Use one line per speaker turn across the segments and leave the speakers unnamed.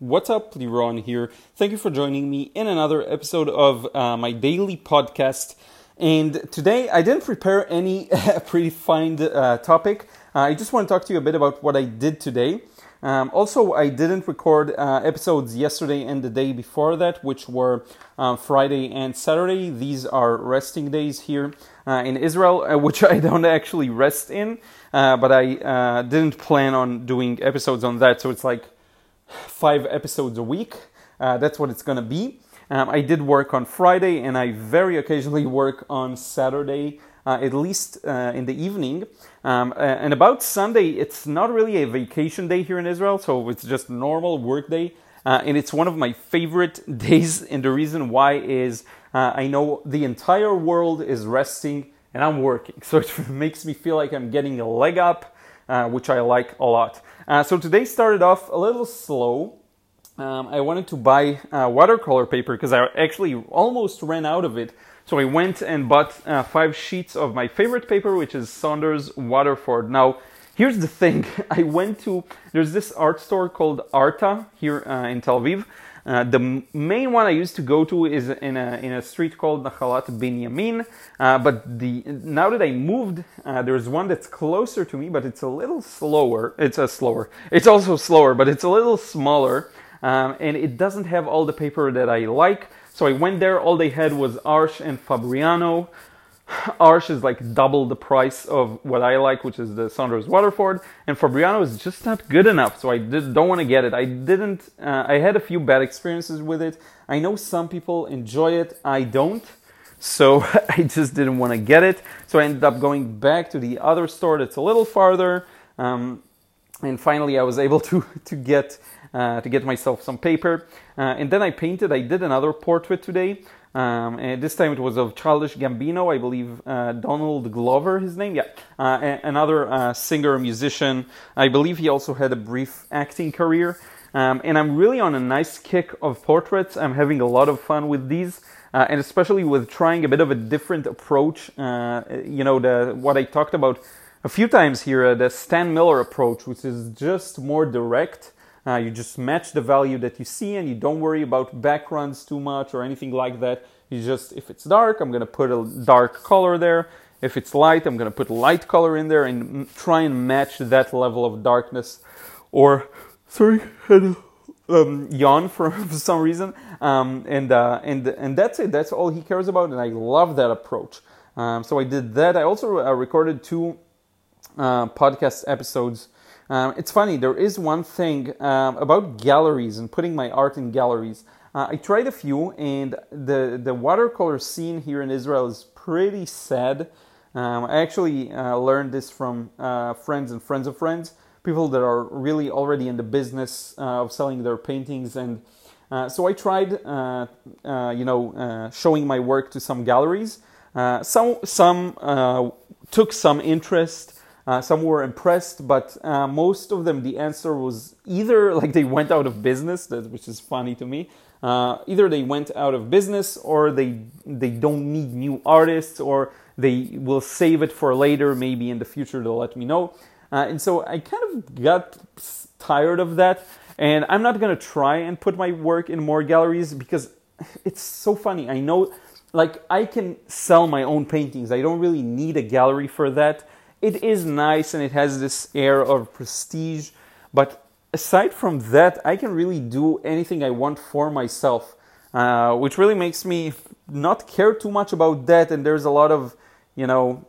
What's up, Liron here. Thank you for joining me in another episode of uh, my daily podcast. And today I didn't prepare any predefined uh, topic. Uh, I just want to talk to you a bit about what I did today. Um, also, I didn't record uh, episodes yesterday and the day before that, which were uh, Friday and Saturday. These are resting days here uh, in Israel, which I don't actually rest in, but I didn't plan on doing episodes on that. So it's like five episodes a week. that's what it's to be. Um, I did work on Friday, and I very occasionally work on Saturday uh, at least uh, in the evening. Um, and about Sunday, it's not really a vacation day here in Israel, so it's just normal work day. Uh, and it's one of my favorite days. And the reason why is uh, I know the entire world is resting and I'm working. So it makes me feel like I'm getting a leg up, uh, which I like a lot. Uh, so today started off a little slow. Um, I wanted to buy watercolor paper because I actually almost ran out of it so I went and bought uh, five sheets of my favorite paper, which is Saunders Waterford. Now, here's the thing I went to, there's this art store called Arta here uh, in Tel Aviv. Uh, the main one I used to go to is in a, in a street called Nahalat Binyamin. Uh, but the now that I moved, uh, there's one that's closer to me, but it's a little slower. It's a slower. It's also slower, but it's a little smaller, um, and it doesn't have all the paper that I like. So I went there, all they had was Arches and Fabriano. Arches is like double the price of what I like, which is the Saunders Waterford, and Fabriano is just not good enough, so I don't want to get it. I didn't. Uh, I had a few bad experiences with it. I know some people enjoy it. I don't, so I just didn't want to get it. So I ended up going back to the other store that's a little farther, um, and finally I was able to to get uh, to get myself some paper. Uh, and then I painted, I did another portrait today. Um, and this time it was of Childish Gambino, I believe uh, Donald Glover, his name, yeah, uh, another uh, singer, musician. I believe he also had a brief acting career. Um, and I'm really on a nice kick of portraits. I'm having a lot of fun with these, uh, and especially with trying a bit of a different approach. you know, the what I talked about a few times here, the Stan Miller approach, which is just more direct. Uh, you just match the value that you see and you don't worry about backgrounds too much or anything like that. You just, if it's dark, I'm going to put a dark color there. If it's light, I'm going to put light color in there and try and match that level of darkness. Or, sorry, um, yawn for, for some reason. Um, and, uh, and, and that's it. That's all he cares about. And I love that approach. Um, so I did that. I also uh, recorded two uh, podcast episodes um, it's funny, there is one thing um, about galleries and putting my art in galleries. Uh, I tried a few, and the, the watercolor scene here in Israel is pretty sad. Um, I actually uh, learned this from uh, friends and friends of friends, people that are really already in the business uh, of selling their paintings. And uh, so I tried, uh, you know, showing my work to some galleries. some some took some interest. Uh, some were impressed, but uh, most of them, the answer was either like they went out of business, which is funny to me. Uh, either they went out of business, or they they don't need new artists, or they will save it for later. Maybe in the future they'll let me know. Uh, and so I kind of got tired of that, and I'm not gonna try and put my work in more galleries because it's so funny. I know, like I can sell my own paintings. I don't really need a gallery for that it is nice and it has this air of prestige, but aside from that, I can really do anything I want for myself, uh, which really makes me not care too much about that. And there's a lot of, you know,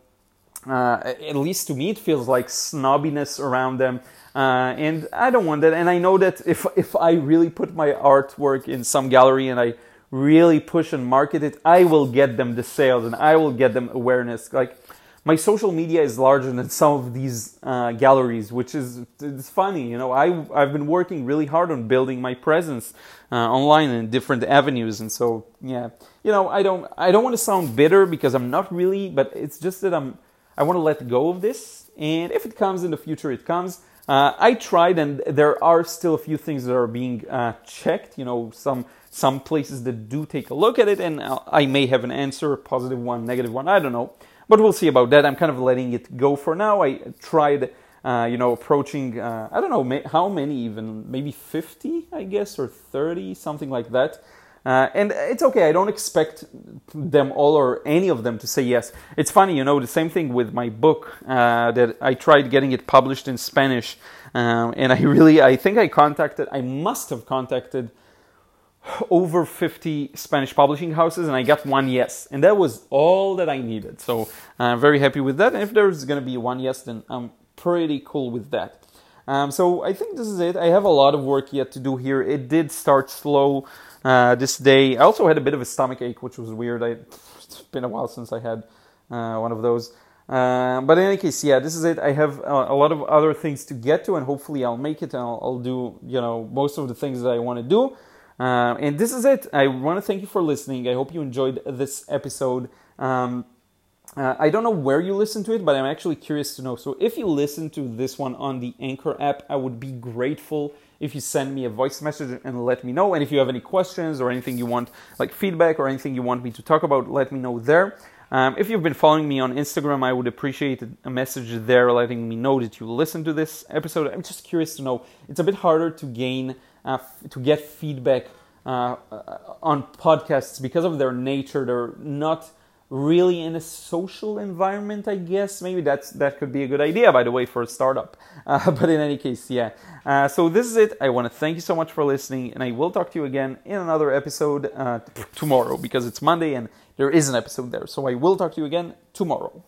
uh, at least to me, it feels like snobbiness around them. Uh, and I don't want that. And I know that if if I really put my artwork in some gallery and I really push and market it, I will get them the sales and I will get them awareness. Like my social media is larger than some of these uh, galleries, which is it's funny. You know, I I've been working really hard on building my presence uh, online in different avenues, and so yeah, you know, I don't I don't want to sound bitter because I'm not really, but it's just that I'm I want to let go of this, and if it comes in the future, it comes. Uh, I tried, and there are still a few things that are being uh, checked. You know, some some places that do take a look at it, and I may have an answer, a positive one, negative one. I don't know but we'll see about that. I'm kind of letting it go for now. I tried uh, you know, approaching, uh, I don't know how many even, maybe 50, I guess, or 30, something like that. Uh, and it's okay, I don't expect them all or any of them to say yes. It's funny, you know, the same thing with my book uh, that I tried getting it published in Spanish. Um, and I really, I think I contacted, I must have contacted over 50 Spanish publishing houses and I got one yes. And that was all that I needed. So I'm very happy with that. And if there's going to be one yes, then I'm pretty cool with that. Um, so I think this is it. I have a lot of work yet to do here. It did start slow uh, this day. I also had a bit of a stomach ache, which was weird. I, it's been a while since I had uh, one of those. Uh, but in any case, yeah, this is it. I have a, a, lot of other things to get to, and hopefully I'll make it and I'll, I'll do, you know, most of the things that I want to do. Uh, and this is it. I want to thank you for listening. I hope you enjoyed this episode. Um, uh, I don't know where you listen to it, but I'm actually curious to know. So if you listen to this one on the Anchor app, I would be grateful if you send me a voice message and let me know. And if you have any questions or anything you want, like feedback or anything you want me to talk about, let me know there. Um, if you've been following me on Instagram, I would appreciate a message there letting me know that you listened to this episode. I'm just curious to know. It's a bit harder to gain, uh, f- to get feedback uh, on podcasts because of their nature. They're not really in a social environment, I guess. Maybe that's that could be a good idea, by the way, for a startup. Uh, but in any case, yeah. Uh, so this is it. I want to thank you so much for listening, and I will talk to you again in another episode uh, tomorrow because it's Monday and there is an episode there. So I will talk to you again tomorrow.